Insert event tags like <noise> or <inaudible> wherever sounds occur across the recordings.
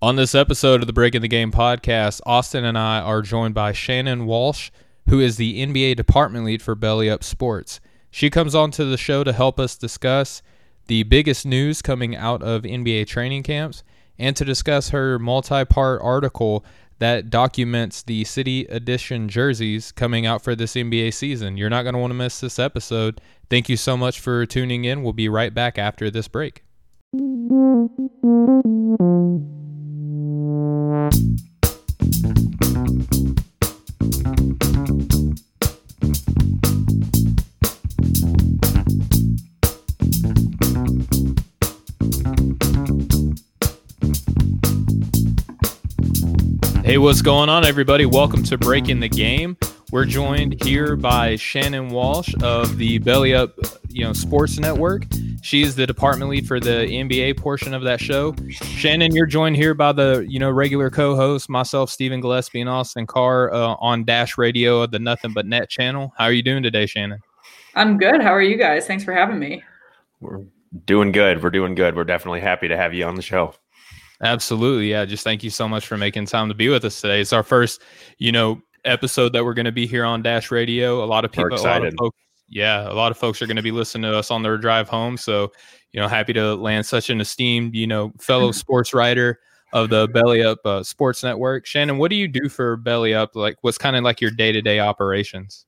On this episode of the Breaking the Game podcast, Austin and I are joined by Shannon Walsh, who is the NBA department lead for Belly Up Sports. She comes on to the show to help us discuss the biggest news coming out of NBA training camps and to discuss her multi part article that documents the City Edition jerseys coming out for this NBA season. You're not going to want to miss this episode. Thank you so much for tuning in. We'll be right back after this break. Hey, what's going on, everybody? Welcome to Breaking the Game. We're joined here by Shannon Walsh of the Belly Up, you know, Sports Network. She is the department lead for the NBA portion of that show. Shannon, you're joined here by the you know regular co-host, myself, Stephen Gillaspie, and Austin Carr uh, on Dash Radio of the Nothing But Net channel. How are you doing today, Shannon? I'm good. How are you guys? Thanks for having me. We're doing good. We're doing good. We're definitely happy to have you on the show. Absolutely. Yeah. Just thank you so much for making time to be with us today. It's our first, you know, episode that we're going to be here on Dash Radio. A lot of people, a lot of folks, yeah, a lot of folks are going to be listening to us on their drive home. So, you know, happy to land such an esteemed, you know, fellow <laughs> sports writer of the Belly Up uh, Sports Network. Shannon, what do you do for Belly Up? Like, what's kind of like your day to day operations?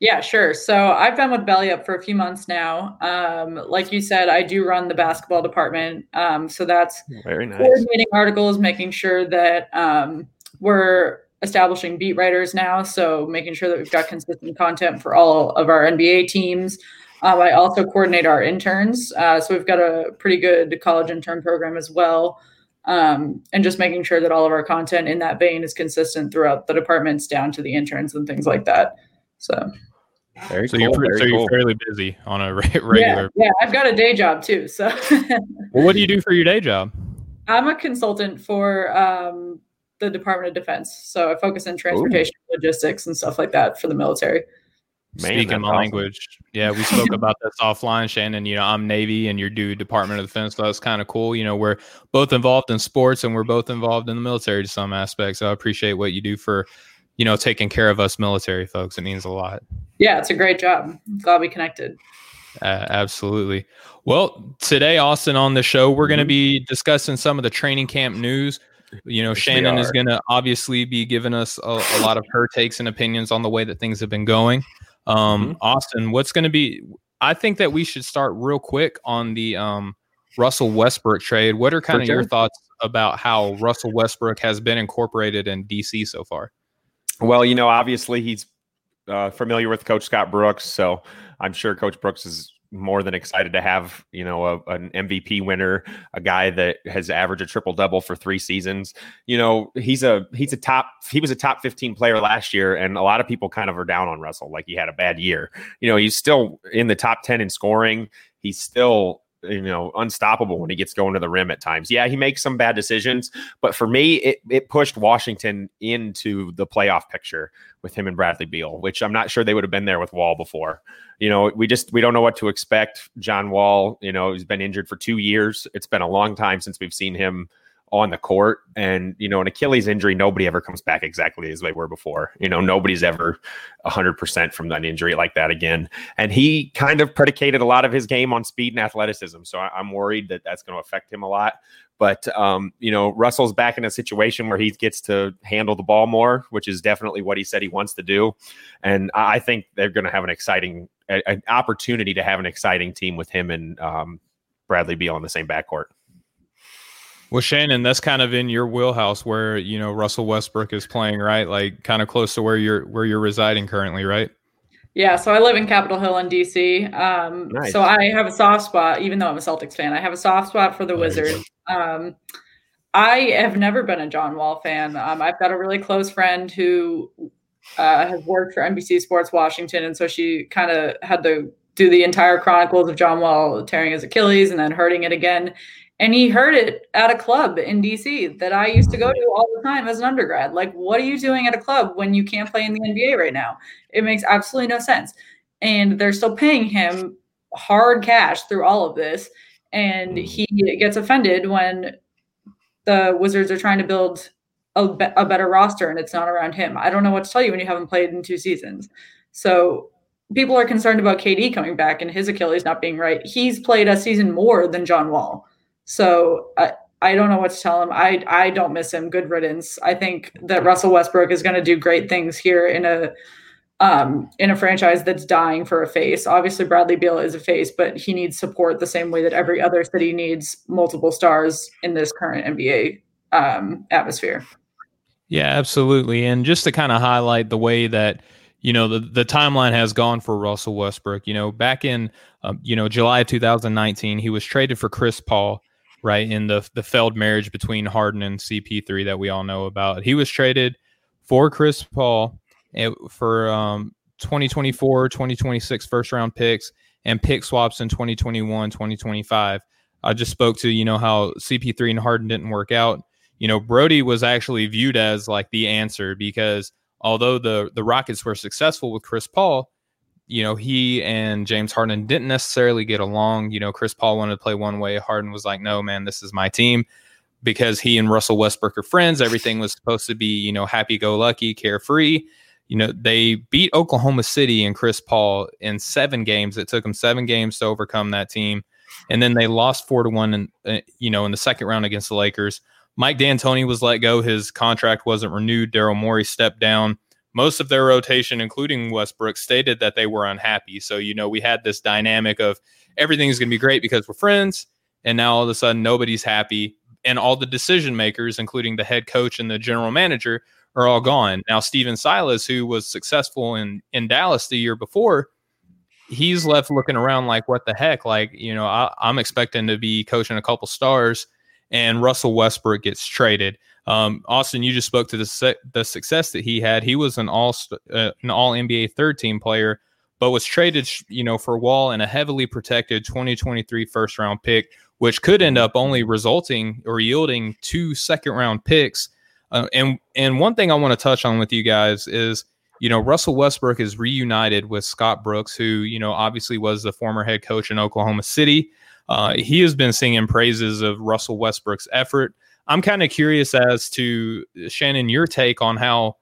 Yeah, sure. So I've been with Belly Up for a few months now. Um, like you said, I do run the basketball department. Um, so that's very nice. Coordinating articles, making sure that um, we're establishing beat writers now. So making sure that we've got consistent content for all of our NBA teams. Um, I also coordinate our interns. Uh, so we've got a pretty good college intern program as well. Um, and just making sure that all of our content in that vein is consistent throughout the departments down to the interns and things like that. So very so cool, you're so cool. you're fairly busy on a <laughs> regular. Yeah, yeah, I've got a day job too. So, well, what do you do for your day job? I'm a consultant for um, the Department of Defense. So I focus on transportation, Ooh. logistics, and stuff like that for the military. Man, Speaking my awesome. language, yeah, we spoke about this <laughs> offline, Shannon. You know, I'm Navy, and you're do Department of Defense. So that's kind of cool. You know, we're both involved in sports, and we're both involved in the military to some aspects. So I appreciate what you do for you know, taking care of us military folks. It means a lot. Yeah, it's a great job. glad we connected. Uh, absolutely. Well, today, Austin, on the show, we're going to mm-hmm. be discussing some of the training camp news. You know, yes, Shannon is going to obviously be giving us a, a, lot of her takes and opinions on the way that things have been going. Um, mm-hmm. Austin, what's going to be? I think that we should start real quick on the um, Russell Westbrook trade. What are kind For of sure. your thoughts about how Russell Westbrook has been incorporated in DC so far? Well, you know, obviously he's uh, familiar with Coach Scott Brooks, so I'm sure Coach Brooks is more than excited to have you know a, an MVP winner, a guy that has averaged a triple double for three seasons. You know, he's a he's a top he was a top 15 player last year, and a lot of people kind of are down on Russell, like he had a bad year. You know, he's still in the top 10 in scoring. He's still you know unstoppable when he gets going to the rim at times. Yeah, he makes some bad decisions, but for me, it it pushed Washington into the playoff picture with him and Bradley Beal, which I'm not sure they would have been there with Wall before. You know, we just we don't know what to expect. John Wall, you know, he's been injured for two years. It's been a long time since we've seen him on the court. And, you know, an Achilles injury, nobody ever comes back exactly as they were before. You know, nobody's ever 100% from an injury like that again. And he kind of predicated a lot of his game on speed and athleticism. So I, am worried that that's going to affect him a lot. But, um, you know, Russell's back in a situation where he gets to handle the ball more, which is definitely what he said he wants to do. And I think they're going to have an exciting, an opportunity to have an exciting team with him and um, Bradley Beal on the same backcourt. Well, Shannon, that's kind of in your wheelhouse where you know Russell Westbrook is playing, right? Like kind of close to where you're where you're residing currently, right? Yeah, so I live in Capitol Hill in DC. Um, nice. So I have a soft spot, even though I'm a Celtics fan. I have a soft spot for the Wizards. Um, I have never been a John Wall fan. Um, I've got a really close friend who uh, has worked for NBC Sports Washington, and so she kind of had to do the entire chronicles of John Wall tearing his Achilles and then hurting it again and he heard it at a club in DC that I used to go to all the time as an undergrad. Like, what are you doing at a club when you can't play in the NBA right now? It makes absolutely no sense. And they're still paying him hard cash through all of this. And hmm. he gets offended when the Wizards are trying to build a, be- a better roster and it's not around him. I don't know what to tell you when you haven't played in two seasons. So people are concerned about KD coming back and his Achilles not being right. He's played a season more than John Wall. So I, I don't know what to tell him. I I don't miss him. Good riddance. I think that Russell Westbrook is going to do great things here in a um, in a franchise that's dying for a face. Obviously, Bradley Beal is a face, but he needs support the same way that every other city needs multiple stars in this current NBA um, atmosphere. Yeah, absolutely. And just to kind of highlight the way that you know the the timeline has gone for Russell Westbrook. You know, back in um, you know July of 2019, he was traded for Chris Paul, right in the the failed marriage between Harden and CP3 that we all know about. He was traded for Chris Paul eh, for um, 2024, 2026 first round picks and pick swaps in 2021, 2025. I just spoke to you know how CP3 and Harden didn't work out. You know, Brodie was actually viewed as like the answer because although the the Rockets were successful with Chris Paul, you know, he and James Harden didn't necessarily get along. You know, Chris Paul wanted to play one way. Harden was like, no, man, this is my team. Because he and Russell Westbrook are friends, everything was supposed to be, you know, happy go lucky, carefree. You know, they beat Oklahoma City and Chris Paul in seven games. It took them seven games to overcome that team. And then they lost four to one, and uh, you know, in the second round against the Lakers. Mike D'Antoni was let go. His contract wasn't renewed. Daryl Morey stepped down. Most of their rotation, including Westbrook, stated that they were unhappy. So, you know, we had this dynamic of everything's going to be great because we're friends. And now all of a sudden, nobody's happy. And all the decision makers, including the head coach and the general manager, are all gone. Now, Stephen Silas, who was successful in, in Dallas the year before, he's left looking around like, what the heck? Like, you know, I, I'm expecting to be coaching a couple stars and Russell Westbrook gets traded. Um, Austin, you just spoke to the se- the success that he had. He was an all uh, an all NBA third team player, but was traded, you know, for Wall and a heavily protected 2023 first round pick, which could end up only resulting or yielding two second round picks. Uh, and and one thing I want to touch on with you guys is, you know, Russell Westbrook is reunited with Scott Brooks, who you know obviously was the former head coach in Oklahoma City. Uh, he has been singing praises of Russell Westbrook's effort. I'm kind of curious as to Shannon your take on how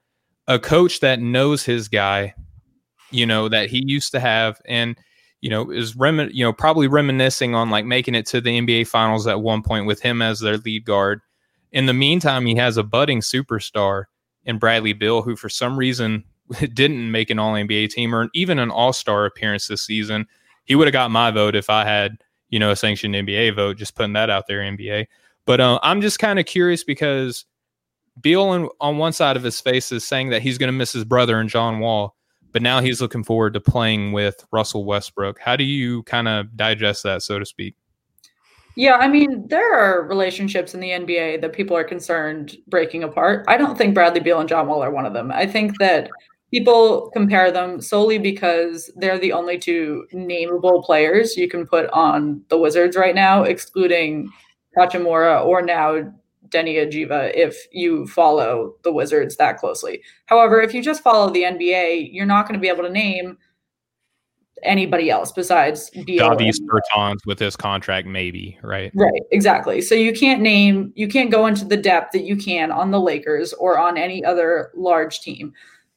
a coach that knows his guy, you know, that he used to have, and you know is rem- you know probably reminiscing on like making it to the NBA Finals at one point with him as their lead guard. In the meantime, he has a budding superstar in Bradley Beal, who for some reason <laughs> didn't make an All NBA team or even an All Star appearance this season. He would have got my vote if I had you know, a sanctioned NBA vote. Just putting that out there, NBA. But uh, I'm just kind of curious because Beal on, on one side of his face is saying that he's going to miss his brother and John Wall, but now he's looking forward to playing with Russell Westbrook. How do you kind of digest that, so to speak? Yeah, I mean, there are relationships in the NBA that people are concerned breaking apart. I don't think Bradley Beal and John Wall are one of them. I think that people compare them solely because they're the only two nameable players you can put on the Wizards right now, excluding Hachimura or now Deni Avdija if you follow the Wizards that closely. However, if you just follow the NBA, you're not going to be able to name anybody else besides Davis Bertans with his contract, maybe, right? Right, exactly. So you can't name, you can't go into the depth that you can on the Lakers or on any other large team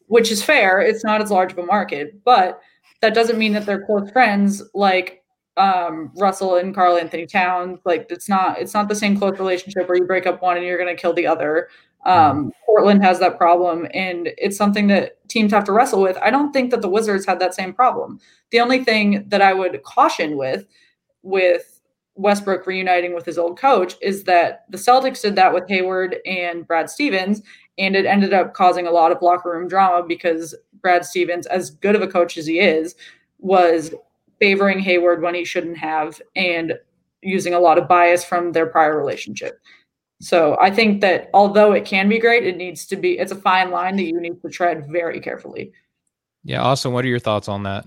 which is fair. It's not as large of a market, but that doesn't mean that they're close friends like um, Russell and Karl-Anthony Towns. Like it's not it's not the same close relationship where you break up one and you're going to kill the other. Um, mm-hmm. Portland has that problem, and it's something that teams have to wrestle with. I don't think that the Wizards had that same problem. The only thing that I would caution with with Westbrook reuniting with his old coach is that the Celtics did that with Hayward and Brad Stevens, and it ended up causing a lot of locker room drama because Brad Stevens, as good of a coach as he is, was favoring Hayward when he shouldn't have and using a lot of bias from their prior relationship. So I think that although it can be great, it needs to be it's a fine line that you need to tread very carefully. Yeah, Austin, what are your thoughts on that?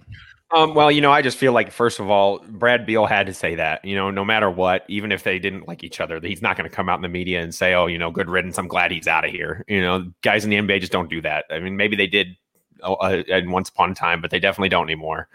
Um, well, you know, I just feel like first of all, Brad Beal had to say that. You know, no matter what, even if they didn't like each other, he's not going to come out in the media and say, "Oh, you know, good riddance. I'm glad he's out of here." You know, guys in the NBA just don't do that. I mean, maybe they did uh, uh once upon a time, but they definitely don't anymore.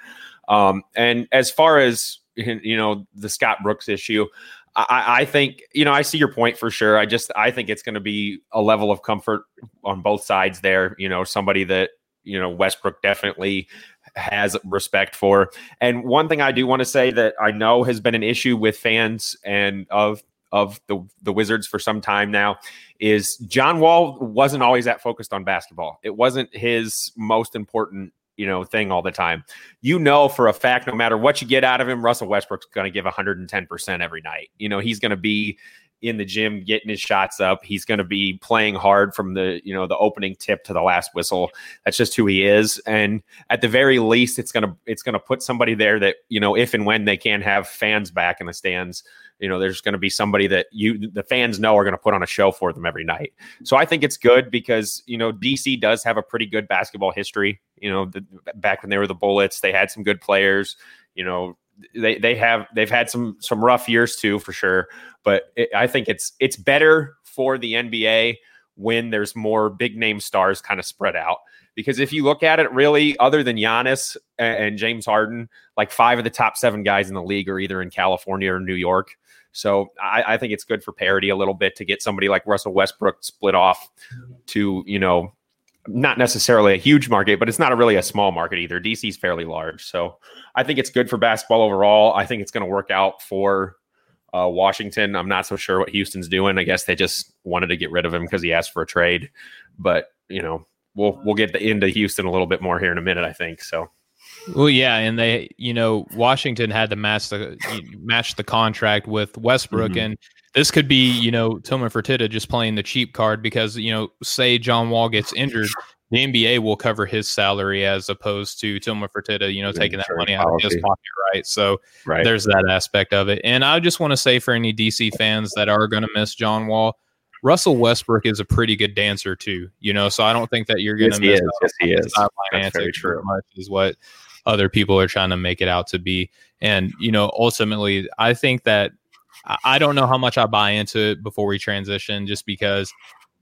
Um, and as far as you know, the Scott Brooks issue, I, I think you know I see your point for sure. I just I think it's going to be a level of comfort on both sides there. You know, somebody that you know Westbrook definitely has respect for. And one thing I do want to say that I know has been an issue with fans and of of the the Wizards for some time now is John Wall wasn't always that focused on basketball. It wasn't his most important you know thing all the time. You know for a fact, no matter what you get out of him, Russell Westbrook's going to give 110 percent every night. You know he's going to be in the gym getting his shots up. He's going to be playing hard from the, you know, the opening tip to the last whistle. That's just who he is. And at the very least, it's going to it's going to put somebody there that, you know, if and when they can have fans back in the stands, you know, there's going to be somebody that you the fans know are going to put on a show for them every night. So I think it's good because, you know, DC does have a pretty good basketball history. You know, the, back when they were the Bullets, they had some good players. You know, they they have they've had some some rough years too for sure but it, I think it's it's better for the NBA when there's more big name stars kind of spread out because if you look at it really other than Giannis and, and James Harden like five of the top 7 guys in the league are either in California or New York so I, I think it's good for parity a little bit to get somebody like Russell Westbrook split off to you know not necessarily a huge market, but it's not a really a small market either. DC's fairly large. So I think it's good for basketball overall. I think it's going to work out for uh, Washington. I'm not so sure what Houston's doing. I guess they just wanted to get rid of him because he asked for a trade. But, you know, we'll we'll get the, into Houston a little bit more here in a minute, I think. So well, yeah, and they, you know, Washington had to match the match the contract with Westbrook, mm-hmm. and this could be, you know, Tillman Fertitta just playing the cheap card because, you know, say John Wall gets injured, the NBA will cover his salary as opposed to Tillman Fertitta, you know, taking that money out of his pocket, right? So right. there's that aspect of it. And I just want to say for any DC fans that are going to miss John Wall, Russell Westbrook is a pretty good dancer too, you know. So I don't think that you're going to yes, miss. He is. Yes, he is. That's very true. Much is what other people are trying to make it out to be, and you know, ultimately, I think that I don't know how much I buy into it before we transition, just because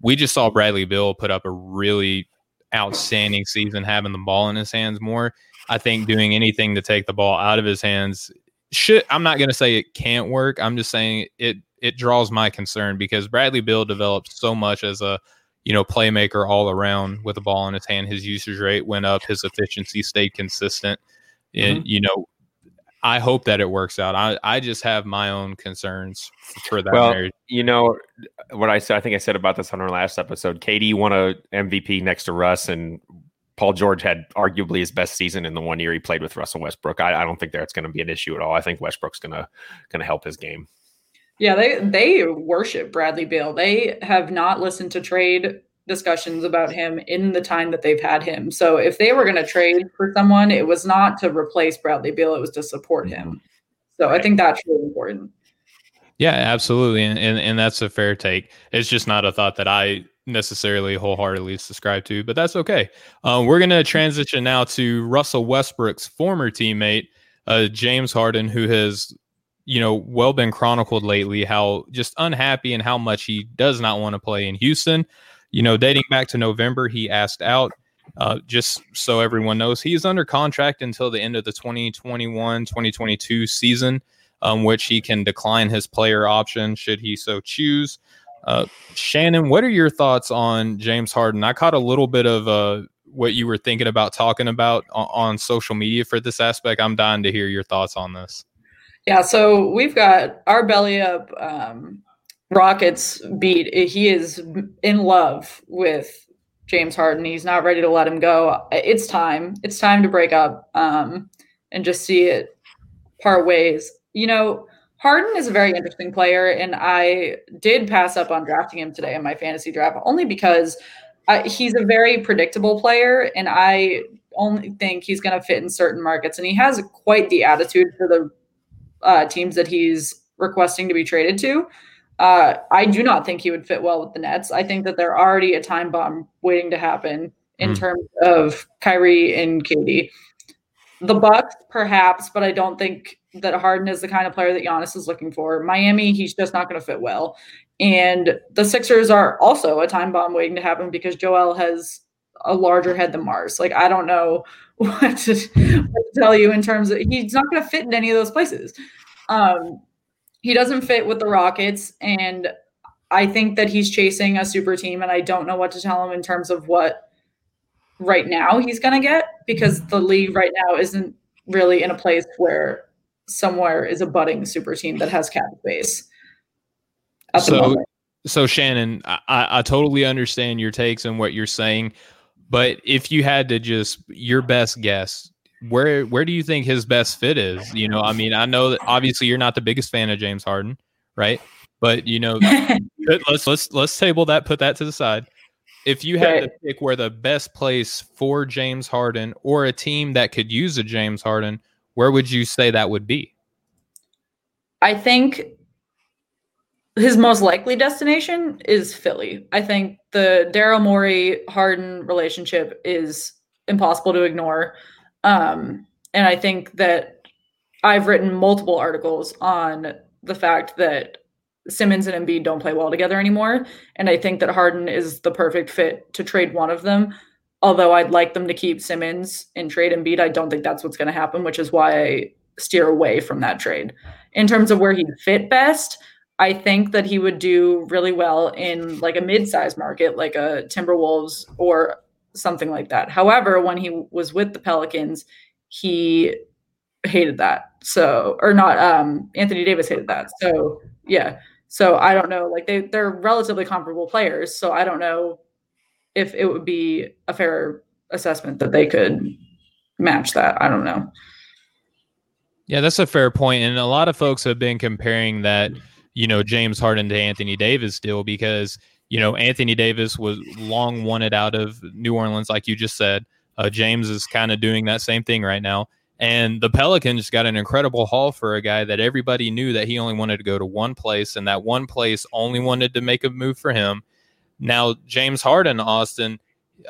we just saw Bradley Beal put up a really outstanding season, having the ball in his hands more. I think doing anything to take the ball out of his hands should. I'm not going to say it can't work. I'm just saying it. It draws my concern because Bradley Beal developed so much as a you know playmaker all around with the ball in his hand. His usage rate went up. His efficiency stayed consistent. And mm-hmm. you know I hope that it works out. I, I just have my own concerns for that well, marriage. You know what I said. I think I said about this on our last episode. KD won a MVP next to Russ, and Paul George had arguably his best season in the one year he played with Russell Westbrook. I, I don't think that's going to be an issue at all. I think Westbrook's going to going to help his game. Yeah, they they worship Bradley Beal. They have not listened to trade discussions about him in the time that they've had him. So if they were going to trade for someone, it was not to replace Bradley Beal, it was to support him. Mm-hmm. So right. I think that's really important. Yeah, absolutely. And, and and that's a fair take. It's just not a thought that I necessarily wholeheartedly subscribe to, but that's okay. Um, we're going to transition now to Russell Westbrook's former teammate, uh, James Harden, who has, you know, well been chronicled lately how just unhappy and how much he does not want to play in Houston you know, dating back to November, he asked out. Uh, just so everyone knows, he is under contract until the end of the 2021 2022 season, um, which he can decline his player option should he so choose. Uh, Shannon, what are your thoughts on James Harden? I caught a little bit of uh, what you were thinking about talking about on, on social media for this aspect. I'm dying to hear your thoughts on this. Yeah, so we've got our belly up um, Rockets beat, he is in love with James Harden. He's not ready to let him go. It's time. It's time to break up um, and just see it part ways. You know, Harden is a very interesting player, and I did pass up on drafting him today in my fantasy draft only because uh, he's a very predictable player, and I only think he's going to fit in certain markets. And he has quite the attitude for the uh, teams that he's requesting to be traded to. Uh, I do not think he would fit well with the Nets. I think that they're already a time bomb waiting to happen in mm. terms of Kyrie and KD. The Bucks, perhaps, but I don't think that Harden is the kind of player that Giannis is looking for. Miami, he's just not going to fit well. And the Sixers are also a time bomb waiting to happen because Joel has a larger head than Mars. Like I don't know <laughs> what to, what to tell you in terms of he's not going to fit in any of those places. Um, he doesn't fit with the Rockets, and I think that he's chasing a super team, and I don't know what to tell him in terms of what right now he's going to get because the league right now isn't really in a place where somewhere is a budding super team that has cap space. so, so Shannon, I, I totally understand your takes and what you're saying, but if you had to just your best guess, where where do you think his best fit is? You know, I mean, I know that obviously you're not the biggest fan of James Harden, right? But you know, <laughs> let's let's let's table that, put that to the side. If you had right. to pick where the best place for James Harden or a team that could use a James Harden, where would you say that would be? I think his most likely destination is Philly. I think the Daryl Morey Harden relationship is impossible to ignore. Um, and I think that I've written multiple articles on the fact that Simmons and Embiid don't play well together anymore. And I think that Harden is the perfect fit to trade one of them. Although I'd like them to keep Simmons and trade Embiid, I don't think that's what's going to happen, which is why I steer away from that trade. In terms of where he'd fit best, I think that he would do really well in like a mid-sized market, like a Timberwolves or something like that. However, when he was with the Pelicans, he hated that. So, or not, um, Anthony Davis hated that. So, yeah. So I don't know. Like they they're relatively comparable players. So I don't know if it would be a fair assessment that they could match that. I don't know. Yeah, that's a fair point. And a lot of folks have been comparing that, you know, James Harden to Anthony Davis deal because you know, Anthony Davis was long wanted out of New Orleans, like you just said. Uh, James is kind of doing that same thing right now. And the Pelicans got an incredible haul for a guy that everybody knew that he only wanted to go to one place, and that one place only wanted to make a move for him. Now, James Harden, Austin,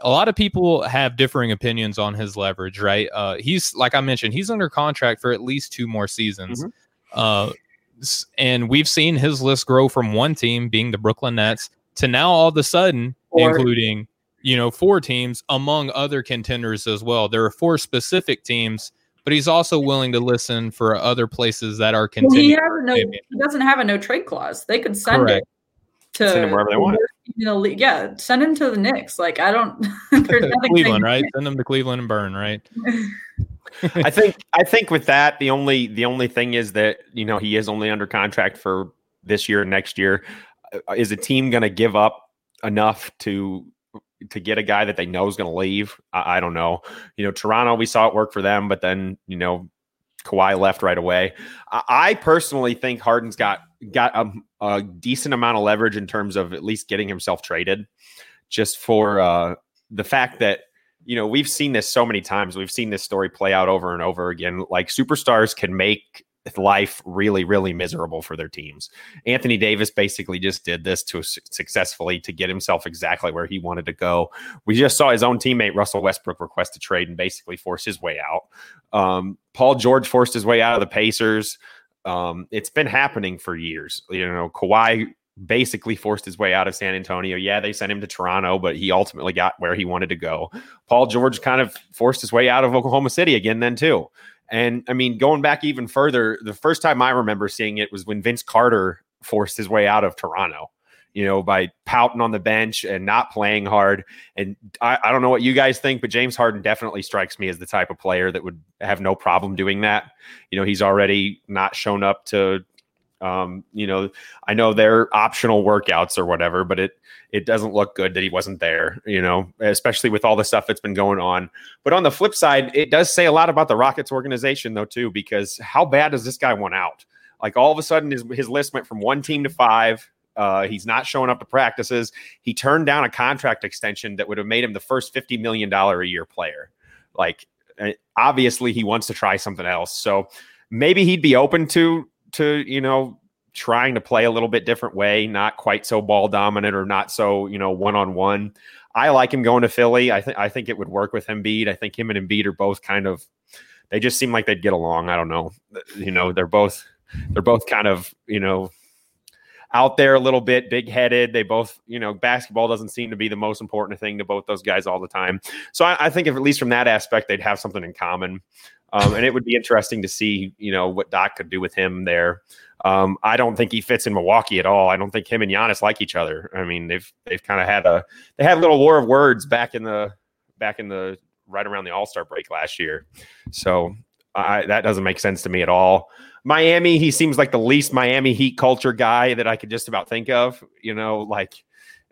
a lot of people have differing opinions on his leverage, right? Uh, he's, like I mentioned, he's under contract for at least two more seasons. Mm-hmm. Uh, and we've seen his list grow from one team being the Brooklyn Nets to now all of a sudden, four. including you know four teams among other contenders as well. There are four specific teams, but he's also willing to listen for other places that are contending. Well, he, no, he doesn't have a no trade clause. They could send Correct. it to send him wherever they want. You know, yeah, send him to the Knicks. Like I don't. <laughs> <laughs> Cleveland, right? Send him to Cleveland and burn, right? <laughs> I think I think with that, the only the only thing is that you know he is only under contract for this year and next year. Uh, is a team going to give up enough to to get a guy that they know is going to leave? I, I, don't know. You know, Toronto, we saw it work for them, but then you know, Kawhi left right away. I, I personally think Harden's got got a, a, decent amount of leverage in terms of at least getting himself traded, just for uh, the fact that you know we've seen this so many times. We've seen this story play out over and over again. Like superstars can make life really, really miserable for their teams. Anthony Davis basically just did this to successfully to get himself exactly where he wanted to go. We just saw his own teammate Russell Westbrook request a trade and basically force his way out. Um, Paul George forced his way out of the Pacers. Um, it's been happening for years. You know, Kawhi basically forced his way out of San Antonio. Yeah, they sent him to Toronto, but he ultimately got where he wanted to go. Paul George kind of forced his way out of Oklahoma City again, then too. And I mean, going back even further, the first time I remember seeing it was when Vince Carter forced his way out of Toronto, you know, by pouting on the bench and not playing hard. And I, I, don't know what you guys think, but James Harden definitely strikes me as the type of player that would have no problem doing that. You know, he's already not shown up to um, you know, I know they're optional workouts or whatever, but it it doesn't look good that he wasn't there, you know, especially with all the stuff that's been going on. But on the flip side, it does say a lot about the Rockets organization though too, because how bad does this guy want out? Like all of a sudden his his list went from one team to five. Uh, he's not showing up to practices. He turned down a contract extension that would have made him the first fifty million dollar a year player. Like eh, obviously he wants to try something else. So maybe he'd be open to to you know trying to play a little bit different way, not quite so ball dominant or not so you know one on one. I like him going to Philly. I think I think it would work with Embiid. I think him and Embiid are both kind of they just seem like they'd get along. I don't know. You know, they're both they're both kind of, you know, out there a little bit, big headed. They both, you know, basketball doesn't seem to be the most important thing to both those guys all the time. So I, I think if at least from that aspect, they'd have something in common. Um, and it would be interesting to see, you know, what Doc could do with him there. Um, I don't think he fits in Milwaukee at all. I don't think him and Giannis like each other. I mean, they've they've kind of had a they had a little war of words back in the back in the right around the All Star break last year. So I, that doesn't make sense to me at all. Miami, he seems like the least Miami Heat culture guy that I could just about think of. You know, like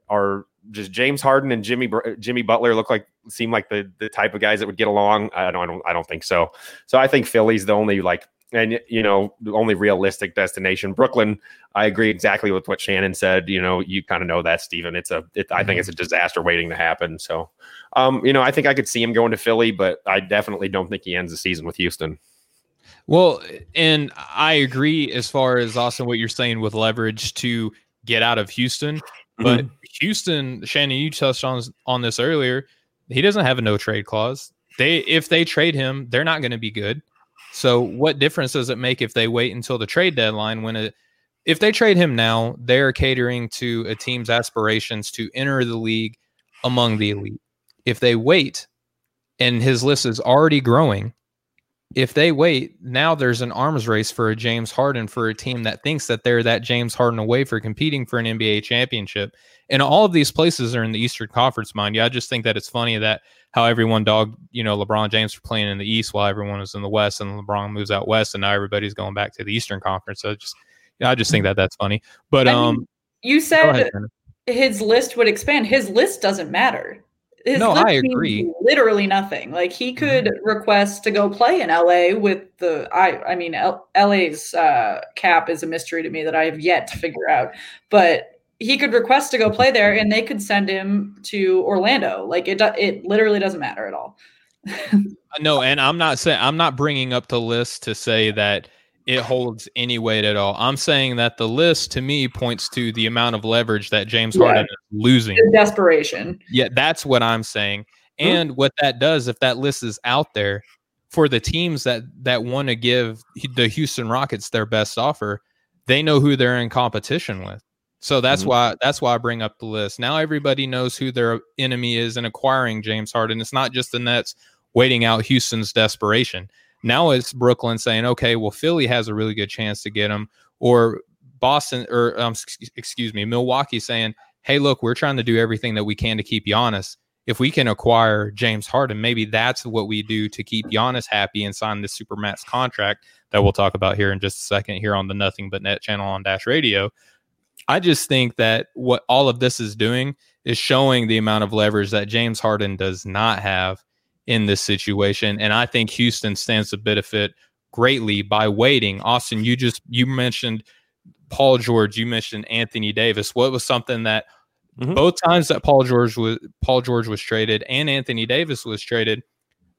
are just James Harden and Jimmy Jimmy Butler look like seem like the the type of guys that would get along. I don't I don't I don't think so. So I think Philly's the only like and you know the only realistic destination. Brooklyn, I agree exactly with what Shannon said. You know, you kind of know that Stephen. It's a it, I think it's a mm-hmm. disaster waiting to happen. So, um, you know, I think I could see him going to Philly, but I definitely don't think he ends the season with Houston. Well, and I agree as far as Austin what you're saying with leverage to get out of Houston. But mm-hmm. Houston, Shannon, you touched on on this earlier. He doesn't have a no trade clause. They if they trade him, they're not going to be good. So what difference does it make if they wait until the trade deadline when it if they trade him now, they're catering to a team's aspirations to enter the league among the elite. If they wait and his list is already growing, if they wait, now there's an arms race for a James Harden for a team that thinks that they're that James Harden away for competing for an NBA championship. And all of these places are in the Eastern Conference, mind you. I just think that it's funny that how everyone dogged, you know, LeBron James for playing in the East while everyone was in the West, and LeBron moves out West, and now everybody's going back to the Eastern Conference. So just, yeah, I just think that that's funny. But I um, mean, you said ahead, his list would expand. His list doesn't matter. His no, I agree. Literally nothing. Like he could mm-hmm. request to go play in LA with the I. I mean, L, LA's uh, cap is a mystery to me that I have yet to figure out. But he could request to go play there, and they could send him to Orlando. Like it. It literally doesn't matter at all. <laughs> no, and I'm not saying I'm not bringing up the list to say that it holds any weight at all. I'm saying that the list to me points to the amount of leverage that James yeah. Harden is losing. The desperation. Yeah, that's what I'm saying. And mm-hmm. what that does, if that list is out there for the teams that that want to give the Houston Rockets their best offer, they know who they're in competition with. So that's mm-hmm. why that's why I bring up the list. Now everybody knows who their enemy is in acquiring James Harden. It's not just the Nets waiting out Houston's desperation. Now it's Brooklyn saying, okay, well, Philly has a really good chance to get him, or Boston, or um, excuse me, Milwaukee saying, hey, look, we're trying to do everything that we can to keep Giannis. If we can acquire James Harden, maybe that's what we do to keep Giannis happy and sign the Supermax contract that we'll talk about here in just a second here on the Nothing But Net channel on Dash Radio. I just think that what all of this is doing is showing the amount of leverage that James Harden does not have in this situation. And I think Houston stands to benefit greatly by waiting. Austin, you just you mentioned Paul George, you mentioned Anthony Davis. What was something that mm-hmm. both times that Paul George was Paul George was traded and Anthony Davis was traded,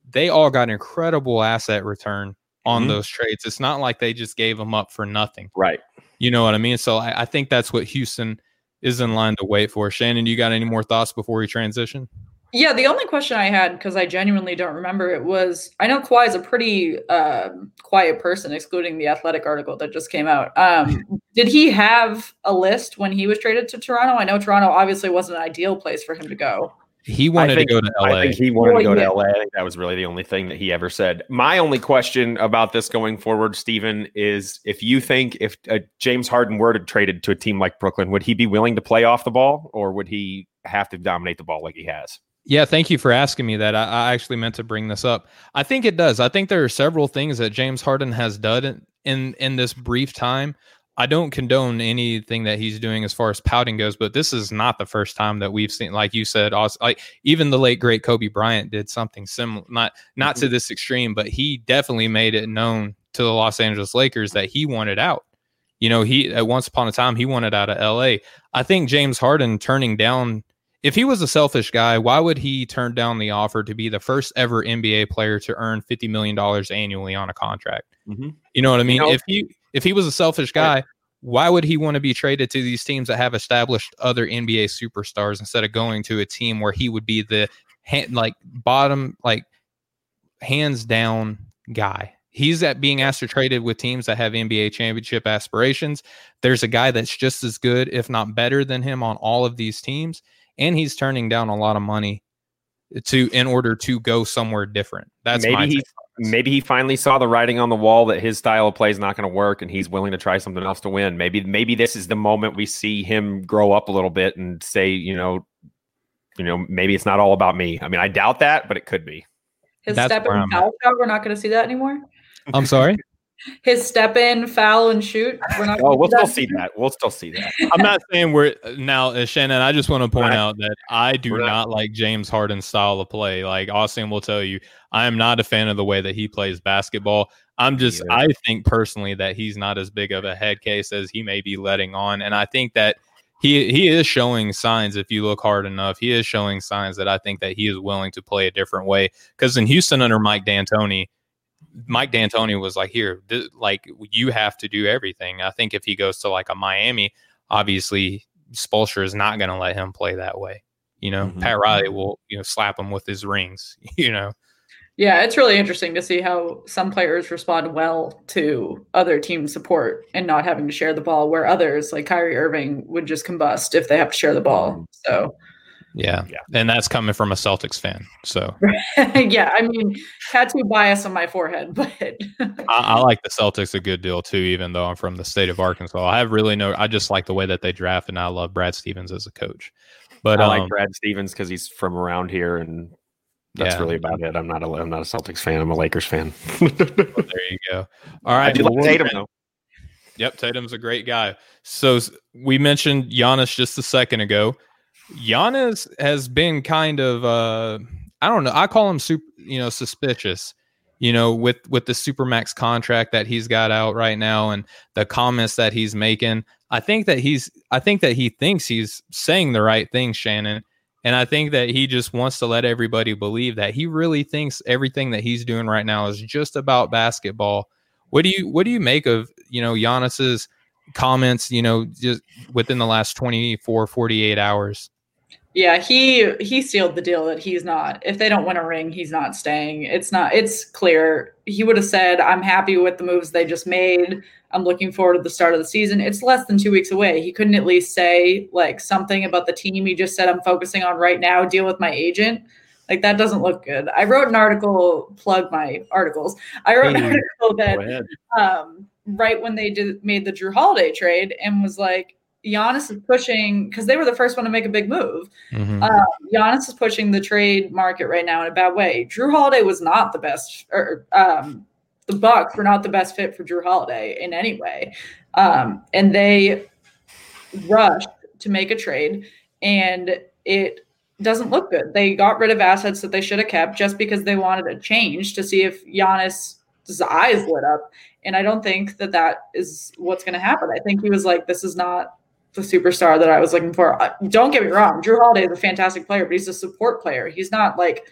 they all got incredible asset return on mm-hmm. those trades. It's not like they just gave them up for nothing. Right. You know what I mean? So I, I think that's what Houston is in line to wait for. Shannon, you got any more thoughts before we transition? Yeah, the only question I had, because I genuinely don't remember it, was I know Kawhi is a pretty um, quiet person, excluding the athletic article that just came out. Um, <laughs> did he have a list when he was traded to Toronto? I know Toronto obviously wasn't an ideal place for him to go. He wanted think, to go to LA. I think he wanted to go to LA. I think that was really the only thing that he ever said. My only question about this going forward, Stephen, is if you think if uh, James Harden were to traded to a team like Brooklyn, would he be willing to play off the ball or would he have to dominate the ball like he has? Yeah, thank you for asking me that. I, I, actually meant to bring this up. I think it does. I think there are several things that James Harden has done in in, in this brief time. I don't condone anything that he's doing as far as pouting goes, but this is not the first time that we've seen, like you said, also, like even the late great Kobe Bryant did something similar, not not mm-hmm. to this extreme, but he definitely made it known to the Los Angeles Lakers that he wanted out. You know, he at once upon a time he wanted out of LA. I think James Harden turning down if he was a selfish guy, why would he turn down the offer to be the first ever NBA player to earn fifty million dollars annually on a contract? Mm-hmm. You know what I mean? You know, if he if he was a selfish guy, right. why would he want to be traded to these teams that have established other NBA superstars instead of going to a team where he would be the hand, like bottom like hands down guy? he's at being asked to trade with teams that have NBA championship aspirations. There's a guy that's just as good, if not better than him on all of these teams. And he's turning down a lot of money to in order to go somewhere different. That's maybe he maybe he finally saw the writing on the wall that his style of play is not going to work, and he's willing to try something else to win. Maybe maybe this is the moment we see him grow up a little bit and say, you know, you know, maybe it's not all about me. I mean, I doubt that, but it could be. His That's step in foul shot, we're not going to see that anymore. I'm sorry. <laughs> His step in, foul, and shoot. We're not. oh, we'll still see that. We'll still see that. I'm not saying we're now, uh, Shannon. I just want to point right. out that I do not, not like James Harden's style of play. Like Austin will tell you, I am not a fan of the way that he plays basketball. I'm just, yeah. I think personally that he's not as big of a head case as he may be letting on, and I think that he he is showing signs if you look hard enough he is showing signs that i think that he is willing to play a different way because in houston under mike d'antoni mike d'antoni was like here th- like you have to do everything i think if he goes to like a miami obviously Spoelstra is not going to let him play that way you know mm-hmm. pat riley will you know slap him with his rings <laughs> you know yeah, it's really interesting to see how some players respond well to other team support and not having to share the ball, where others, like Kyrie Irving, would just combust if they have to share the ball. So, yeah, yeah. and that's coming from a Celtics fan. So, <laughs> yeah, I mean, tattoo bias on my forehead, but <laughs> I, I, like the Celtics a good deal too, even though I'm from the state of Arkansas. I have really no, I just like the way that they draft, and I love Brad Stevens as a coach. But I um, like Brad Stevens because he's from around here and that's yeah. really about it. I'm not a I'm not a Celtics fan. I'm a Lakers fan. well, there you go. All right. I do like Tatum though. Yep, Tatum's a great guy. So we mentioned Giannis just a second ago. Giannis has been kind of uh I don't know. I call him super, you know, suspicious. You know, with with the supermax contract that he's got out right now and the comments that he's making, I think that he's I think that he thinks he's saying the right thing, Shannon and I think that he just wants to let everybody believe that he really thinks everything that he's doing right now is just about basketball. What do you what do you make of, you know, Giannis's comments, you know, just within the last 24, 48 hours? Yeah, he he sealed the deal that he's not. If they don't win a ring, he's not staying. It's not. It's clear. He would have said, "I'm happy with the moves they just made. I'm looking forward to the start of the season." It's less than two weeks away. He couldn't at least say like something about the team. He just said, "I'm focusing on right now. Deal with my agent." Like that doesn't look good. I wrote an article. Plug my articles. I wrote an article that um, right when they did made the Jrue Holiday trade and was like Giannis is pushing because they were the first one to make a big move. Mm-hmm. Uh, Giannis is pushing the trade market right now in a bad way. Jrue Holiday was not the best, or um, the Bucks were not the best fit for Jrue Holiday in any way, um, and they rushed to make a trade, and it doesn't look good. They got rid of assets that they should have kept just because they wanted a change to see if Giannis' eyes lit up. And I don't think that that is what's going to happen. I think he was like, this is not the superstar that I was looking for. Uh, don't get me wrong, Jrue Holiday is a fantastic player, but he's a support player. He's not like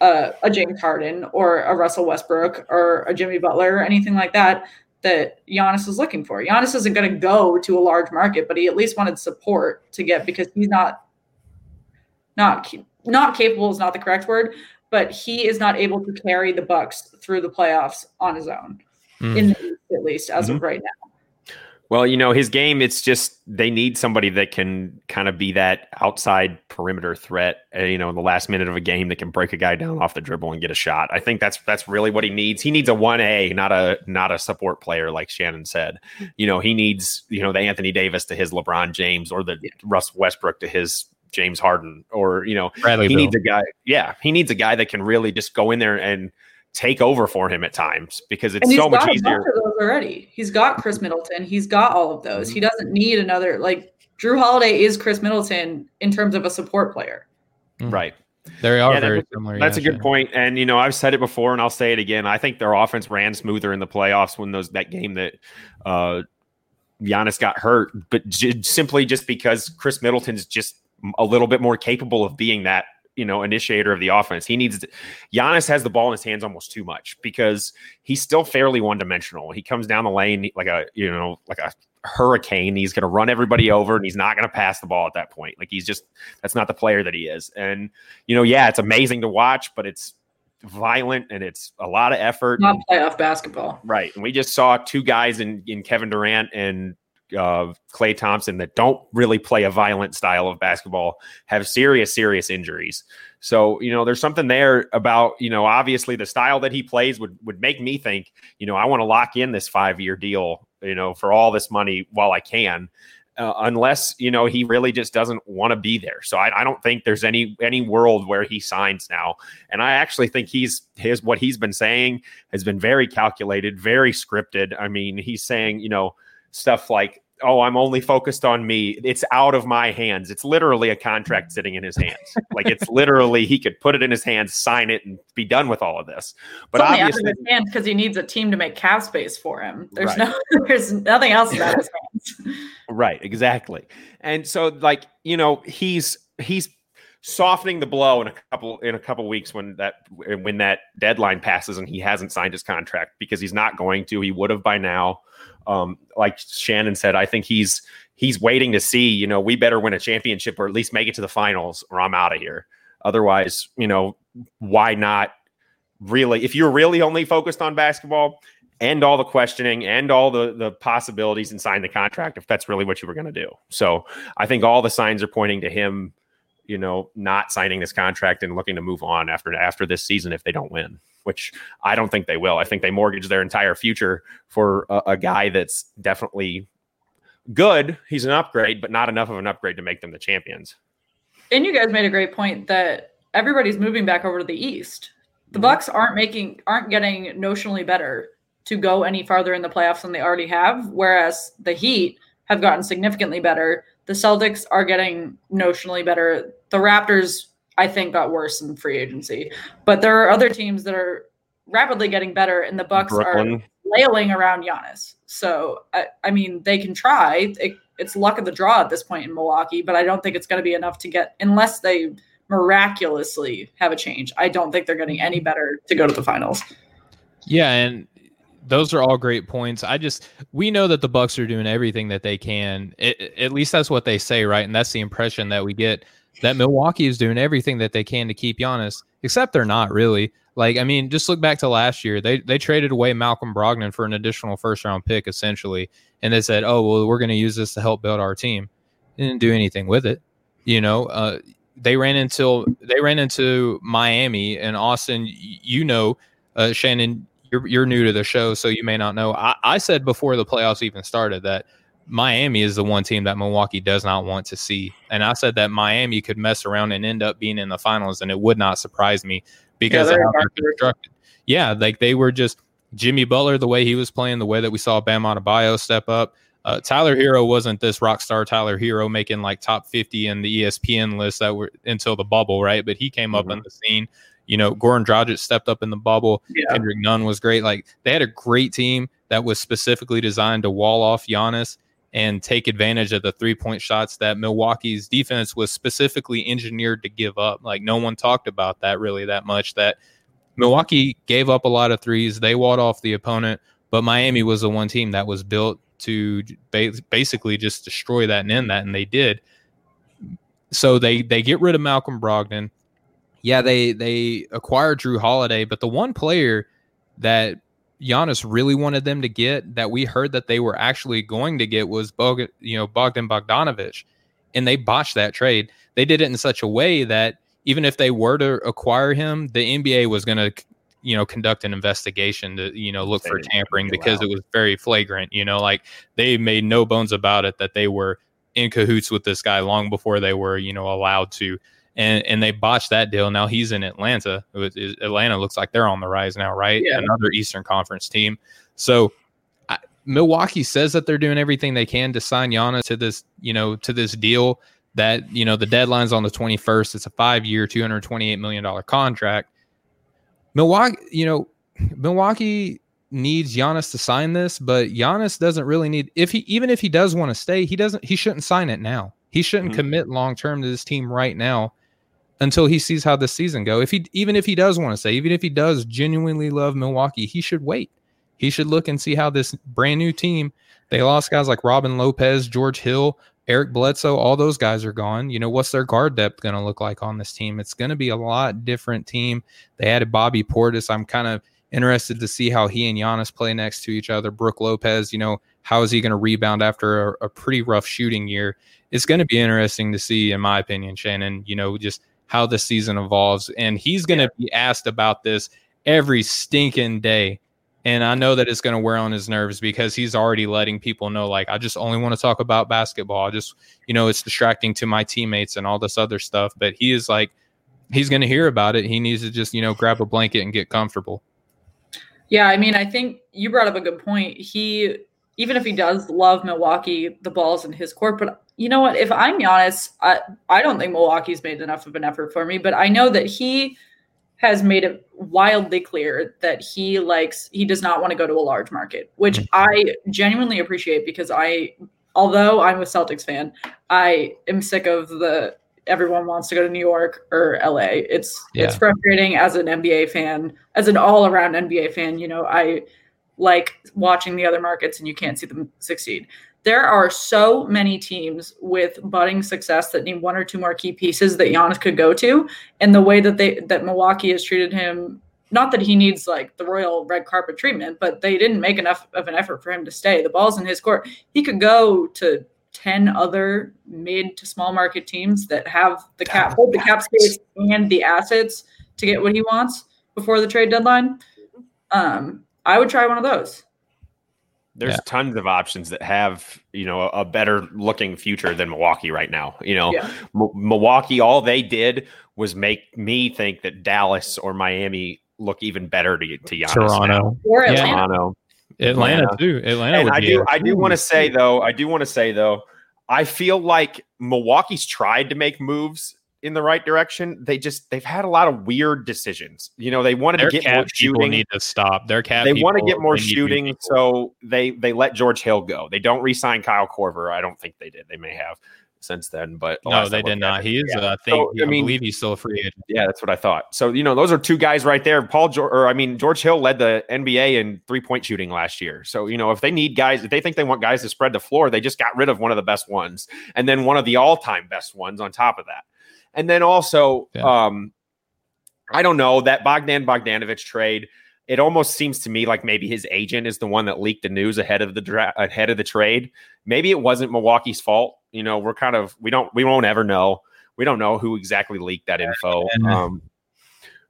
a, a James Harden or a Russell Westbrook or a Jimmy Butler or anything like that that Giannis is looking for. Giannis isn't going to go to a large market, but he at least wanted support to get because he's not not not capable is not the correct word, but he is not able to carry the Bucks through the playoffs on his own, mm. in the, at least as mm-hmm. of right now. Well, you know, his game, it's just they need somebody that can kind of be that outside perimeter threat, uh, you know, in the last minute of a game that can break a guy down off the dribble and get a shot. I think that's that's really what he needs. He needs a 1A, not a not a support player like Shannon said. You know, he needs, you know, the Anthony Davis to his LeBron James or the Russ Westbrook to his James Harden or, you know, Bradley he Beal. needs a guy. Yeah, he needs a guy that can really just go in there and – take over for him at times because it's so much easier. already, he's got Khris Middleton. He's got all of those. Mm-hmm. He doesn't need another. Like Jrue Holiday is Khris Middleton in terms of a support player. Mm-hmm. Right. They are yeah, very that's, similar. That's yeah, a good point. And you know, I've said it before, and I'll say it again. I think their offense ran smoother in the playoffs when those that game that uh, Giannis got hurt, but j- simply just because Khris Middleton's just a little bit more capable of being that you know initiator of the offense. He needs to, Giannis has the ball in his hands almost too much because he's still fairly one dimensional. He comes down the lane like a you know like a hurricane. He's going to run everybody over and he's not going to pass the ball at that point. Like he's just that's not the player that he is. And you know, yeah, it's amazing to watch, but it's violent and it's a lot of effort. Not playoff basketball. Right. And we just saw two guys in, in Kevin Durant and uh, Klay Thompson that don't really play a violent style of basketball have serious, serious injuries. So, you know, there's something there about, you know, obviously the style that he plays would, would make me think, you know, I want to lock in this five year deal, you know, for all this money while I can uh, unless you know he really just doesn't want to be there. So I, I, don't think there's any any world where he signs now. And I actually think he's his what he's been saying has been very calculated, very scripted. I mean, he's saying you know stuff like. Oh, I'm only focused on me. It's out of my hands. It's literally a contract sitting in his hands. <laughs> like it's literally he could put it in his hands, sign it, and be done with all of this. But it's obviously, because he needs a team to make cap space for him. There's right. no, <laughs> there's nothing else about his hands. Right, exactly. And so like, you know, he's he's softening the blow in a couple in a couple weeks when that when that deadline passes and he hasn't signed his contract because he's not going to. He would have by now. Um, like Shannon said, I think he's he's waiting to see, you know, we better win a championship or at least make it to the finals or I'm out of here. Otherwise, you know, why not really if you're really only focused on basketball, end all the questioning and all the the possibilities and sign the contract if that's really what you were going to do. So I think all the signs are pointing to him, you know, not signing this contract and looking to move on after after this season if they don't win. Which I don't think they will. I think they mortgage their entire future for a, a guy that's definitely good. He's an upgrade, but not enough of an upgrade to make them the champions. And you guys made a great point that everybody's moving back over to the East. The mm-hmm. Bucks aren't making aren't getting notionally better to go any farther in the playoffs than they already have. Whereas the Heat have gotten significantly better. The Celtics are getting notionally better. The Raptors, I think, got worse in free agency. But there are other teams that are rapidly getting better, and the Bucks Brooklyn. are flailing around Giannis. So I, I mean, they can try. It, it's luck of the draw at this point in Milwaukee, but I don't think it's going to be enough to get unless they miraculously have a change. I don't think they're getting any better to go to the finals. Yeah, and those are all great points. I just we know that the Bucks are doing everything that they can. It, at least that's what they say, right? And that's the impression that we get that Milwaukee is doing everything that they can to keep Giannis, except they're not really. Like, I mean, just look back to last year. They they traded away Malcolm Brogdon for an additional first round pick, essentially, and they said, "Oh, well, we're going to use this to help build our team." They didn't do anything with it. You know, uh, they ran into they ran into Miami and Austin. You know, uh, Shannon, you're you're new to the show, so you may not know. I, I said before the playoffs even started that Miami is the one team that Milwaukee does not want to see, and I said that Miami could mess around and end up being in the finals, and it would not surprise me because yeah, of how they're constructed. Yeah, like they were just Jimmy Butler, the way he was playing, the way that we saw Bam Adebayo step up. Uh, Tyler Herro wasn't this rock star Tyler Herro making like top 50 in the ESPN list that were until the bubble, right? But he came mm-hmm. up in the scene. You know, Goran Dragic stepped up in the bubble. Yeah. Kendrick Nunn was great. Like they had a great team that was specifically designed to wall off Giannis and take advantage of the three point shots that Milwaukee's defense was specifically engineered to give up. Like no one talked about that really that much. That Milwaukee gave up a lot of threes. They walled off the opponent, but Miami was the one team that was built to basically just destroy that and end that, and they did. So they they get rid of Malcolm Brogdon yeah, they they acquired Jrue Holiday, but the one player that Giannis really wanted them to get that we heard that they were actually going to get was Bog, you know Bogdan Bogdanovich, and they botched that trade. They did it in such a way that even if they were to acquire him, the NBA was going to you know conduct an investigation to you know look for tampering because it was very flagrant. You know, like they made no bones about it that they were in cahoots with this guy long before they were you know allowed to and and they botched that deal. Now he's in Atlanta. Atlanta looks like they're on the rise now, right? Yeah. Another Eastern Conference team. So I, Milwaukee says that they're doing everything they can to sign Giannis to this, you know, to this deal. That you know the deadline's on the 21st. It's a five-year, 228 million dollar contract. Milwaukee, you know, Milwaukee needs Giannis to sign this, but Giannis doesn't really need if he even if he does want to stay, he doesn't he shouldn't sign it now. He shouldn't mm-hmm. commit long term to this team right now until he sees how this season go. If he even if he does want to say, even if he does genuinely love Milwaukee, he should wait. He should look and see how this brand new team. They lost guys like Robin Lopez, George Hill, Eric Bledsoe, all those guys are gone. You know, what's their guard depth going to look like on this team? It's going to be a lot different team. They added Bobby Portis. I'm kind of interested to see how he and Giannis play next to each other. Brook Lopez, you know, how is he going to rebound after a, a pretty rough shooting year? It's going to be interesting to see, in my opinion, Shannon, you know, just how the season evolves. And he's going to yeah. be asked about this every stinking day and I know that it's going to wear on his nerves because he's already letting people know, like, I just only want to talk about basketball. I just, you know, it's distracting to my teammates and all this other stuff. But he is like, he's going to hear about it. He needs to just, you know, grab a blanket and get comfortable. Yeah. I mean, I think you brought up a good point. He, even if he does love Milwaukee, the ball's in his court. But you know what? If I'm honest, I, I don't think Milwaukee's made enough of an effort for me. But I know that he has made it wildly clear that he likes he does not want to go to a large market, which mm-hmm. I genuinely appreciate because I although I'm a Celtics fan, I am sick of the everyone wants to go to New York or LA. It's yeah. it's frustrating as an NBA fan, as an all-around NBA fan, you know, I like watching the other markets and you can't see them succeed there are so many teams with budding success that need one or two more key pieces that Giannis could go to. And the way that they that Milwaukee has treated him, not that he needs like the royal red carpet treatment, but they didn't make enough of an effort for him to stay. The ball's in his court. He could go to 10 other mid to small market teams that have the cap hold the cap space and the assets to get what he wants before the trade deadline. Um, I would try one of those there's yeah. tons of options that have you know a, a, better looking future than Milwaukee right now. You know, yeah. M- Milwaukee, all they did was make me think that Dallas or Miami look even better to to Giannis Toronto now. or Atlanta. Toronto, Atlanta, Atlanta too. Atlanta. And I do, I do want to say though, I do want to say though, I feel like Milwaukee's tried to make moves in the right direction. They just they've had a lot of weird decisions. You know, they wanted Their to get more shooting. Need to stop. Their cat. They want to get more shooting, so they they let George Hill go. They don't re-sign Kyle Korver. I don't think they did. They may have since then, but the no, they did not. He is. Yeah. Uh, I think. So, I, mean, believe he's still a free agent. Yeah, that's what I thought. So you know, those are two guys right there. Paul, George, or I mean, George Hill led the NBA in three point shooting last year. So you know, if they need guys, if they think they want guys to spread the floor, they just got rid of one of the best ones, and then one of the all time best ones on top of that. And then also, yeah. um, I don't know that Bogdan Bogdanovich trade. It almost seems to me like maybe his agent is the one that leaked the news ahead of the dra- ahead of the trade. Maybe it wasn't Milwaukee's fault. You know, we're kind of we don't we won't ever know. We don't know who exactly leaked that info. <laughs> Um,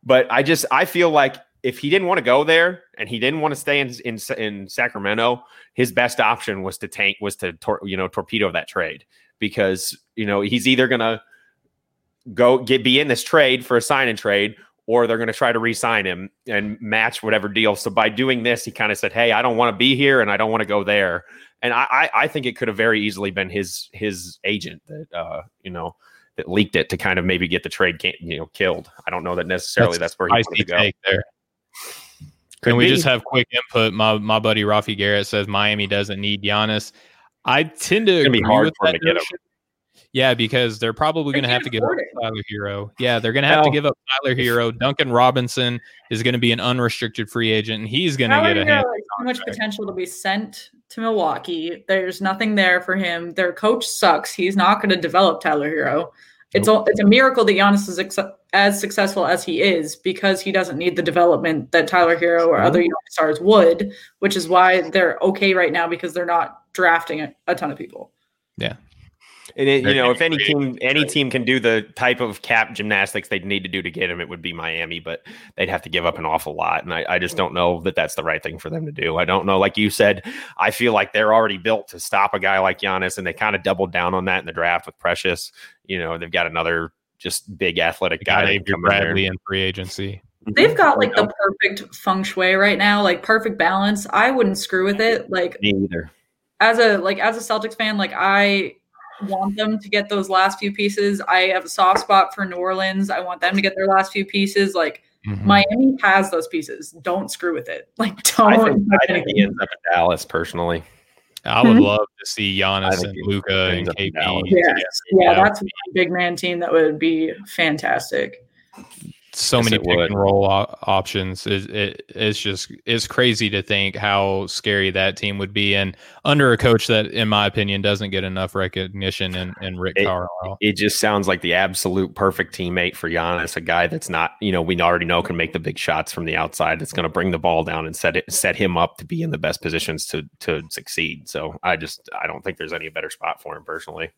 but I just I feel like if he didn't want to go there and he didn't want to stay in in, in Sacramento, his best option was to tank was to tor- you know torpedo that trade because you know he's either gonna go get be in this trade for a sign and trade, or they're going to try to re-sign him and match whatever deal. So by doing this, he kind of said, "Hey, I don't want to be here and I don't want to go there." And I, I, think it could have very easily been his his agent that uh, you know that leaked it to kind of maybe get the trade you know killed. I don't know that necessarily that's, that's where he wanted to go. There. Could Can we be. just have quick input? My my buddy Rafi Garrett says Miami doesn't need Giannis. I tend to agree be hard with that notion. Yeah, because they're probably going to have to give up Tyler Herro. Yeah, they're going to have to give up Tyler Herro. Duncan Robinson is going to be an unrestricted free agent, and he's going to get a hand. Too much potential to be sent to Milwaukee. There's nothing there for him. Their coach sucks. He's not going to develop Tyler Herro. It's a, it's a miracle that Giannis is ex- as successful as he is because he doesn't need the development that Tyler Herro or other young stars would, which is why they're okay right now because they're not drafting a, a ton of people. Yeah, and it, you know, if any team any team can do the type of cap gymnastics they'd need to do to get him, it would be Miami. But they'd have to give up an awful lot, and I, I just don't know that that's the right thing for them to do. I don't know. Like you said, I feel like they're already built to stop a guy like Giannis, and they kind of doubled down on that in the draft with Precious. You know, they've got another just big athletic guy. Avery Bradley in free agency. They've mm-hmm. got like the perfect feng shui right now, like perfect balance. I wouldn't screw with it. Like me either. As a like as a Celtics fan, like I want them to get those last few pieces. I have a soft spot for New Orleans. I want them to get their last few pieces. Like mm-hmm. Miami has those pieces. Don't screw with it. Like <laughs> don't. I think, I think he <laughs> ends up in Dallas personally. I would mm-hmm. love to see Giannis and Luka and KP. Yes. Yeah, that's a big man team that would be fantastic. So yes, many pick would. and roll options. It, it, it's just it's crazy to think how scary that team would be, and under a coach that, in my opinion, doesn't get enough recognition. And in Rick it, Carlisle, it just sounds like the absolute perfect teammate for Giannis, a guy that's not you know we already know can make the big shots from the outside. That's going to bring the ball down and set it set him up to be in the best positions to to succeed. So I just I don't think there's any better spot for him personally.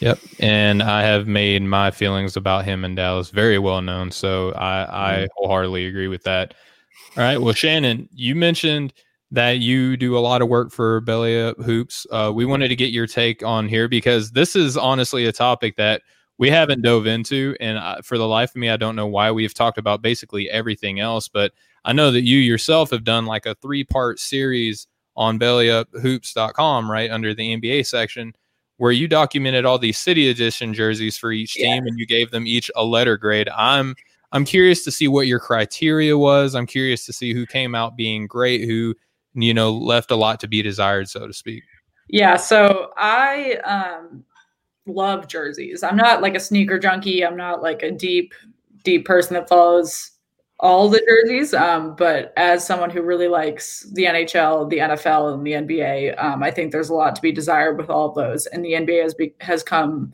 Yep, and I have made my feelings about him in Dallas very well known, so I, I mm-hmm. wholeheartedly agree with that. All right, well, Shannon, you mentioned that you do a lot of work for Belly Up Hoops. Uh, we wanted to get your take on here because this is honestly a topic that we haven't dove into, and I, for the life of me, I don't know why we've talked about basically everything else. But I know that you yourself have done like a three-part series on BellyUpHoops.com, right under the NBA section where you documented all these city edition jerseys for each team yeah. and you gave them each a letter grade. I'm I'm curious to see what your criteria was. I'm curious to see who came out being great, who you know left a lot to be desired, so to speak. Yeah, so I um love jerseys. I'm not like a sneaker junkie. I'm not like a deep deep person that follows all the jerseys. Um, but as someone who really likes the NHL, the NFL, and the NBA, um, I think there's a lot to be desired with all of those. And the NBA has be- has come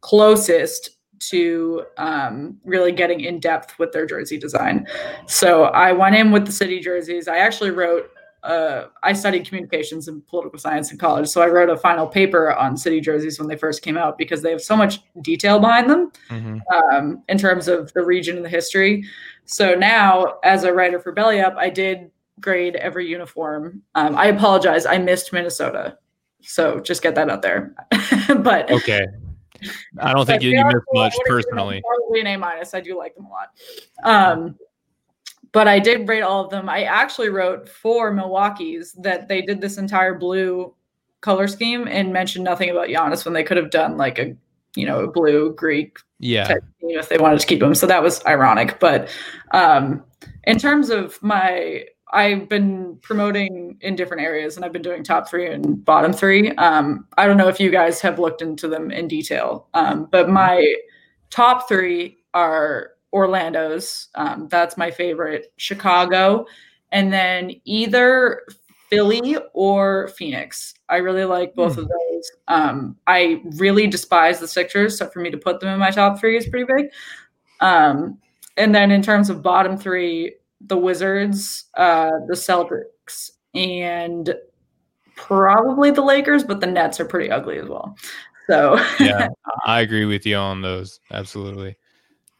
closest to um, really getting in depth with their jersey design. So I went in with the city jerseys. I actually wrote. Uh, I studied communications and political science in college, so I wrote a final paper on city jerseys when they first came out because they have so much detail behind them mm-hmm. um, in terms of the region and the history. So now, as a writer for Belly Up, I did grade every uniform. Um, I apologize, I missed Minnesota, so just get that out there. <laughs> but okay, I don't think you, you missed much personally. Probably an A minus. I do like them a lot. Um, but I did rate all of them. I actually wrote for Milwaukee's that they did this entire blue color scheme and mentioned nothing about Giannis when they could have done like a you know, blue Greek yeah if they wanted to keep him. So that was ironic. But um, in terms of my, I've been promoting in different areas and I've been doing top three and bottom three. Um, I don't know if you guys have looked into them in detail, um, but my top three are Orlando's. Um, that's my favorite. Chicago, and then either Philly or Phoenix. I really like both of Um, I really despise the Sixers, so for me to put them in my top three is pretty big. Um, and then in terms of bottom three, the Wizards, uh, the Celtics, and probably the Lakers, but the Nets are pretty ugly as well. So <laughs> yeah, I agree with you on those. Absolutely.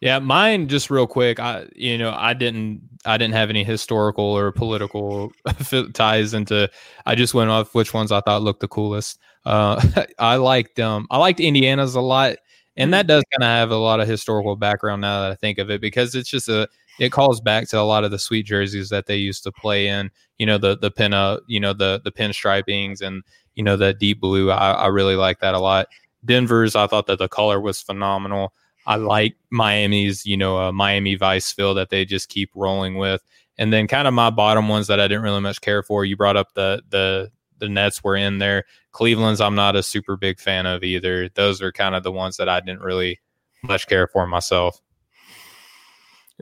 Yeah, mine just real quick. I you know I didn't I didn't have any historical or political <laughs> ties into. I just went off which ones I thought looked the coolest. Uh, <laughs> I liked um I liked Indiana's a lot, and that does kind of have a lot of historical background now that I think of it because it's just a it calls back to a lot of the sweet jerseys that they used to play in. You know the the pin up, you know the the pinstripings and you know the deep blue. I, I really like that a lot. Denver's I thought that the color was phenomenal. I like Miami's, you know, uh, Miami Vice feel that they just keep rolling with. And then kind of my bottom ones that I didn't really much care for. You brought up the the the Nets were in there. Cleveland's I'm not a super big fan of either. Those are kind of the ones that I didn't really much care for myself.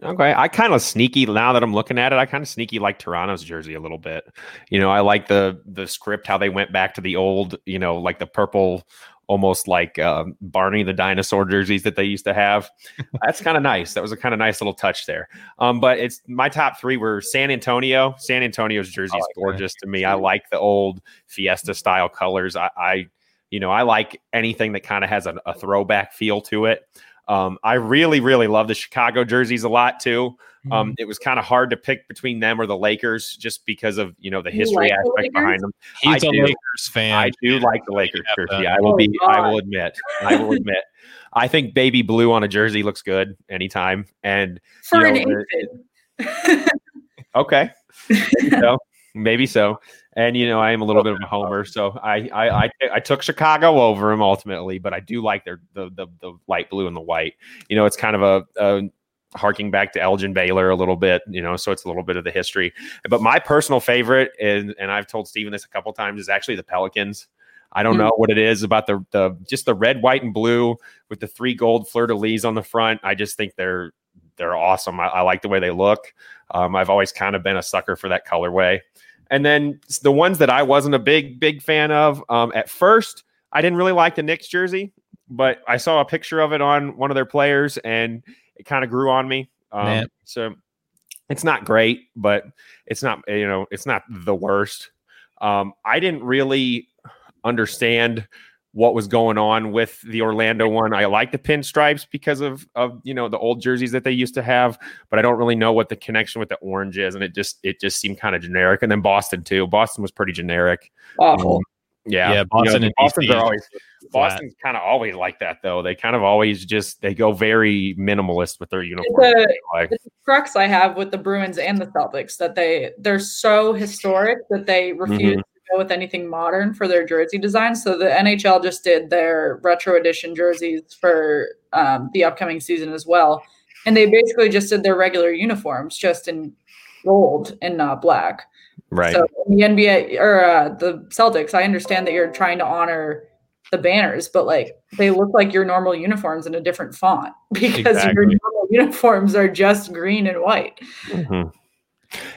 Okay, I kind of sneaky now that I'm looking at it. I kind of sneaky like Toronto's jersey a little bit. You know, I like the the script how they went back to the old, you know, like the purple almost like um, Barney the dinosaur jerseys that they used to have. <laughs> That's kind of nice. That was a kind of nice little touch there. Um, but it's my top three were San Antonio. San Antonio's jersey is like gorgeous that. to me. I like the old Fiesta style colors. I, I you know, I like anything that kind of has a, a, throwback feel to it. Um, I really, really love the Chicago jerseys a lot too. Um, mm-hmm. it was kind of hard to pick between them or the Lakers just because of you know the history like aspect the behind them. He's I a do, Lakers fan. I do like the Lakers jersey. I will oh, be. God. I will admit. I will admit. I think baby blue on a jersey looks good anytime. And for you know, an <laughs> okay, maybe <laughs> so. Maybe so. And you know, I am a little bit of a homer, so I I I, I took Chicago over him ultimately, but I do like their the, the the light blue and the white. You know, it's kind of a, a harking back to Elgin Baylor a little bit, you know, so it's a little bit of the history. But my personal favorite, and and I've told Stephen this a couple times, is actually the Pelicans. I don't mm. know what it is about the the just the red, white, and blue with the three gold fleur de lis on the front. I just think they're they're awesome. I, I like the way they look. Um, I've always kind of been a sucker for that colorway. And then the ones that I wasn't a big, big fan of um, at first, I didn't really like the Knicks jersey, but I saw a picture of it on one of their players and it kind of grew on me. Um, so it's not great, but it's not, you know, it's not the worst. Um, I didn't really understand what was going on with the Orlando one. I like the pinstripes because of of you know the old jerseys that they used to have, but I don't really know what the connection with the orange is, and it just it just seemed kind of generic. And then Boston too. Boston was pretty generic. Awful. Um, yeah, yeah. Boston you know, Boston's are always Boston's kind of always like that though. They kind of always just they go very minimalist with their uniforms. It's a, it's a crux I have with the Bruins and the Celtics that they they're so historic that they refuse mm-hmm go with anything modern for their jersey design. So the NHL just did their retro edition jerseys for um, the upcoming season as well, and they basically just did their regular uniforms just in gold and not black. Right. So the NBA or uh, the Celtics, I understand that you're trying to honor the banners, but like they look like your normal uniforms in a different font <laughs> because exactly. your normal uniforms are just green and white. Mm-hmm.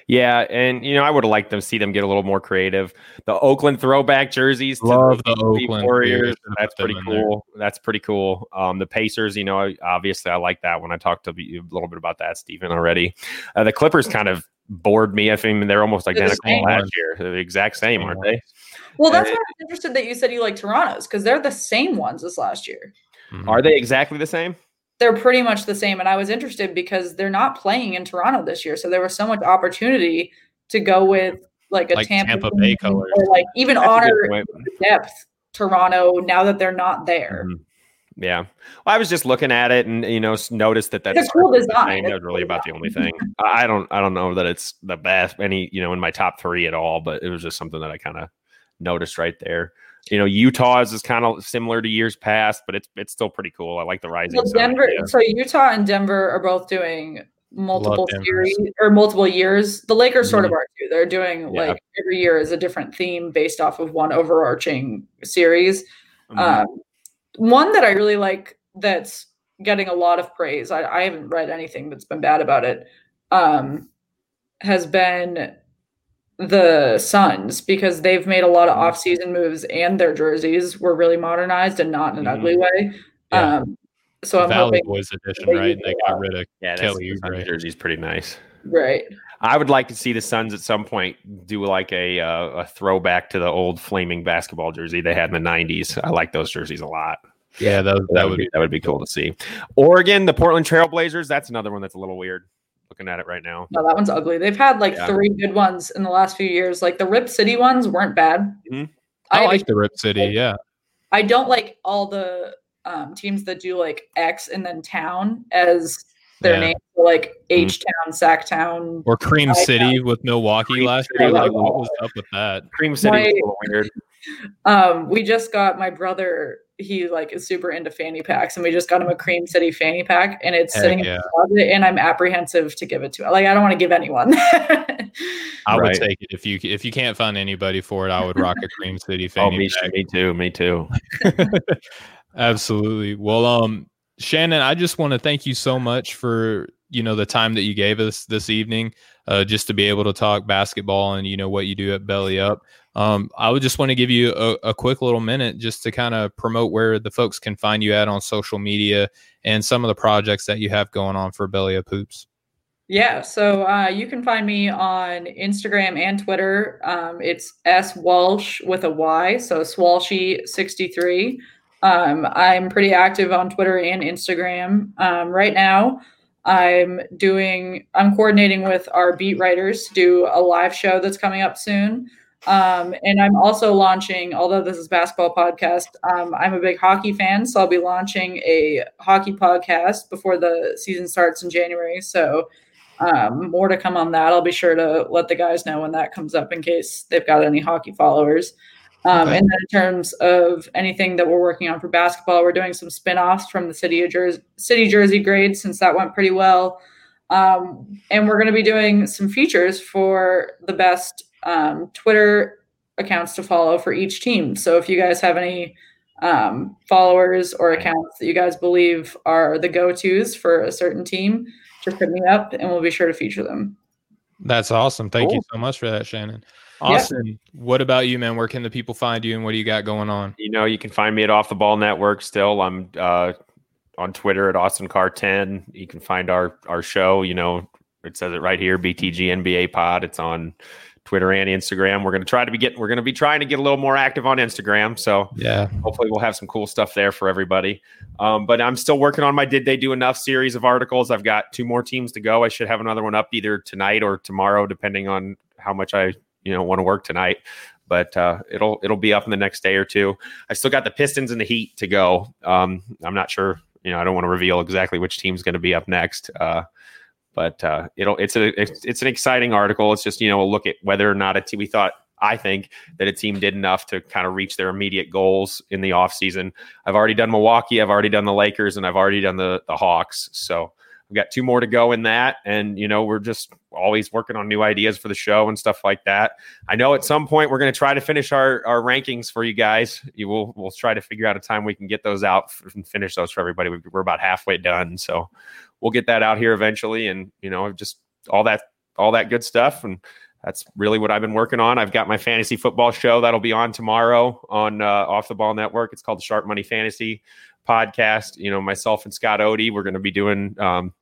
Yeah, and you know, I would have liked to see them get a little more creative. The Oakland throwback jerseys, love the, the Oakland Warriors. That's pretty cool. That's pretty cool. Um, the Pacers, you know, obviously I like that When I talked to you a little bit about that, Stephen, already. Uh, the Clippers kind of bored me. I think they're almost identical the last year. They're the exact same, aren't they? Well, that's why I'm interested that you said you like Toronto's because they're the same ones as last year. Mm-hmm. Are they exactly the same? they're pretty much the same. And I was interested because they're not playing in Toronto this year. So there was so much opportunity to go with like a like Tampa, Tampa Bay color, or like even That's honor depth Toronto now that they're not there. Mm-hmm. Yeah. Well, I was just looking at it and you know noticed that that's cool design. That was really about the only <laughs> thing. I don't I don't know that it's the best any you know in my top three at all, but it was just something that I kind of noticed right there. You know, Utah's is kind of similar to years past, but it's it's still pretty cool. I like the rising. Well, Denver, yeah. so Utah and Denver are both doing multiple series or multiple years. The Lakers sort of mm-hmm. are too. They're doing yeah. like every year is a different theme based off of one overarching series. Mm-hmm. Um, one that I really like that's getting a lot of praise. I, I haven't read anything that's been bad about it. Um, has been the Suns because they've made a lot of mm-hmm. off-season moves and their jerseys were really modernized and not in an mm-hmm. ugly way. Yeah. Um, so I'm Valley hoping Boys edition, right? They got rid of yeah, Kelly Oubre. Jersey's pretty nice. Right. I would like to see the Suns at some point do like a uh, a throwback to the old flaming basketball jersey they had in the '90s. I like those jerseys a lot. Yeah, that, that, that would be, that would be cool to see. Oregon, the Portland Trailblazers. That's another one that's a little weird looking at it right now. No, that one's ugly. They've had like yeah. three good ones in the last few years. Like the Rip City ones weren't bad. Mm-hmm. I, I, like the Rip City. Yeah. I don't like all the um, teams that do like X and then town as their yeah. name, like H Town, Sac Town, or Cream City with Milwaukee Cream last year. Like, what was up with that? Cream City my, was a little weird. <laughs> Um, we just got my brother he like is super into fanny packs and we just got him a cream city fanny pack and it's Heck sitting yeah. in the closet and i'm apprehensive to give it to like i don't want to give anyone <laughs> i right. would take it if you if you can't find anybody for it i would rock a cream city oh, fanny oh, me, pack. me too me too <laughs> absolutely well um shannon i just want to thank you so much for you know the time that you gave us this evening uh, just to be able to talk basketball and you know what you do at belly up um, I would just want to give you a, a quick little minute just to kind of promote where the folks can find you at on social media and some of the projects that you have going on for Belly Up Hoops. Yeah, so uh, you can find me on Instagram and Twitter. Um, it's S Walsh with a Y, so Swalshy63. Um, I'm pretty active on Twitter and Instagram. Um, right now, I'm doing, I'm coordinating with our beat writers to do a live show that's coming up soon. Um, and I'm also launching, although this is basketball podcast, um, I'm a big hockey fan, so I'll be launching a hockey podcast before the season starts in January. So um, more to come on that. I'll be sure to let the guys know when that comes up in case they've got any hockey followers. Um, okay. And then in terms of anything that we're working on for basketball, we're doing some spin-offs from the city of Jersey, city Jersey grade since that went pretty well. Um, and we're going to be doing some features for the best um, Twitter accounts to follow for each team. So if you guys have any um, followers or accounts that you guys believe are the go tos for a certain team, just hit me up and we'll be sure to feature them. That's awesome. Thank cool. you so much for that, Shannon. Austin, yeah. what about you, man? Where can the people find you and what do you got going on? You know, you can find me at Off the Ball Network still. I'm uh, on Twitter at Austin Carr 10. You can find our our show, you know, it says it right here, BTG NBA Pod. It's on Twitter and Instagram. We're going to try to be getting, we're going to be trying to get a little more active on Instagram. So yeah, hopefully we'll have some cool stuff there for everybody. Um, but I'm still working on my Did They Do Enough series of articles. I've got two more teams to go. I should have another one up either tonight or tomorrow, depending on how much I, you know, want to work tonight. But uh, it'll it'll be up in the next day or two. I still got the Pistons and the Heat to go. Um, I'm not sure. You know, I don't want to reveal exactly which team's going to be up next. Uh, but uh, it'll it's a it's, it's, an exciting article. It's just you know a look at whether or not a team we thought I think that a team did enough to kind of reach their immediate goals in the offseason. I've already done Milwaukee, I've already done the Lakers, and I've already done the the Hawks. So we've got two more to go in that, and you know we're just always working on new ideas for the show and stuff like that. I know at some point we're going to try to finish our our rankings for you guys. You will we'll try to figure out a time we can get those out and finish those for everybody. We're about halfway done, so we'll get that out here eventually, and you know, just all that all that good stuff. And that's really what I've been working on. I've got my fantasy football show that'll be on tomorrow on uh, Off the Ball Network. It's called Sharp Money Fantasy Podcast. You know, myself and Scott Odie, we're going to be doing um,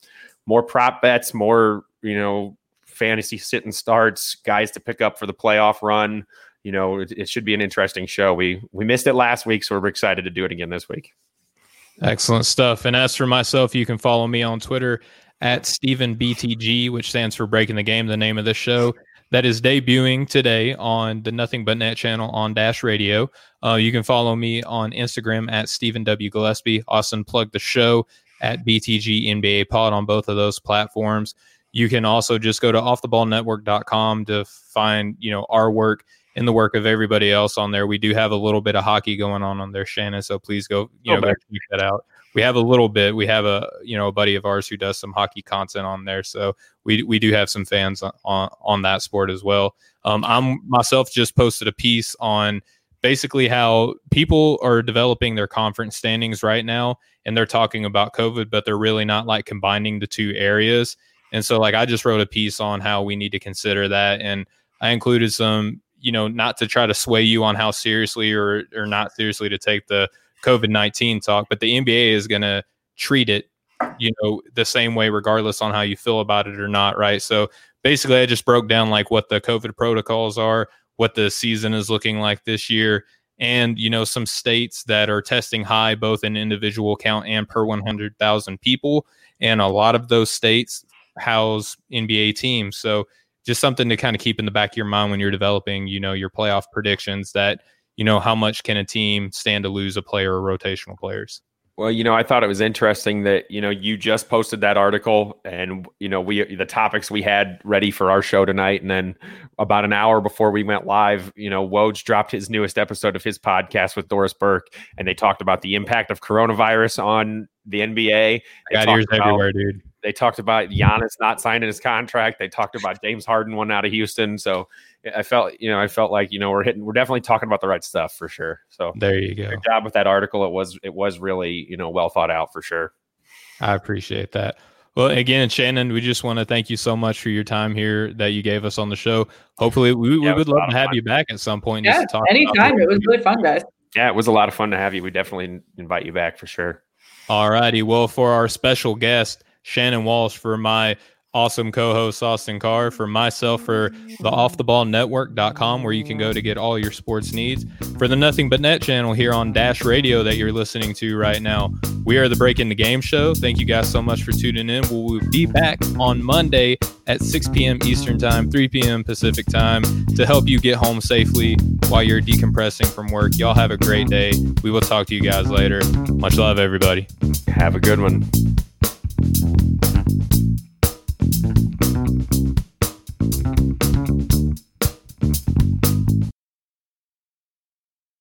more prop bets, more you know, fantasy sit and starts, guys to pick up for the playoff run. You know, it, it should be an interesting show. We we missed it last week, so we're excited to do it again this week. Excellent stuff. And as for myself, you can follow me on Twitter at StephenBTG, which stands for Breaking the Game, the name of this show. That is debuting today on the Nothing But Net channel on Dash Radio. Uh, you can follow me on Instagram at Stephen W. Gillaspie. Austin plug the show at BTG NBA Pod on both of those platforms. You can also just go to offtheballnetwork.com to find, you know, our work and the work of everybody else on there. We do have a little bit of hockey going on on there, Shannon. So please go, you know, go check that out. We have a little bit. We have a you know a buddy of ours who does some hockey content on there. So we we do have some fans on on that sport as well. Um, I'm myself just posted a piece on basically how people are developing their conference standings right now, and they're talking about COVID, but they're really not like combining the two areas. And so like I just wrote a piece on how we need to consider that and I included some you know, not to try to sway you on how seriously or or not seriously to take the COVID nineteen talk, but the NBA is going to treat it, you know, the same way regardless on how you feel about it or not, right? So basically, I just broke down like what the COVID protocols are, what the season is looking like this year, and you know some states that are testing high both in individual count and per 100,000 people and a lot of those states house NBA teams so just something to kind of keep in the back of your mind when you're developing, you know, your playoff predictions that, you know, how much can a team stand to lose a player or rotational players? Well, you know, I thought it was interesting that, you know, you just posted that article and, you know, we, the topics we had ready for our show tonight. And then about an hour before we went live, you know, Woj dropped his newest episode of his podcast with Doris Burke and they talked about the impact of coronavirus on the NBA. Got ears about, everywhere, dude they talked about Giannis not signing his contract. They talked about James Harden one out of Houston. So I felt, you know, I felt like, you know, we're hitting, we're definitely talking about the right stuff for sure. So there you go. Good job with that article. It was, it was really, you know, well thought out for sure. I appreciate that. Well, again, Shannon, we just want to thank you so much for your time here that you gave us on the show. Hopefully, we, yeah, we would love to have fun. you back at some point. Yeah, anytime. It was really fun, guys. Yeah, it was a lot of fun to have you. We definitely invite you back for sure. All righty. Well, for our special guest, Shannon Walsh for my awesome co-host Austin Carr, for myself for the off the ball network.com where you can go to get all your sports needs. For the Nothing But Net channel here on Dash Radio that you're listening to right now. We are the Breaking the Game show. Thank you guys so much for tuning in. We'll be back on Monday at 6 p.m. Eastern Time, 3 p.m. Pacific Time to help you get home safely while you're decompressing from work. Y'all have a great day. We will talk to you guys later. Much love, everybody. Have a good one thank you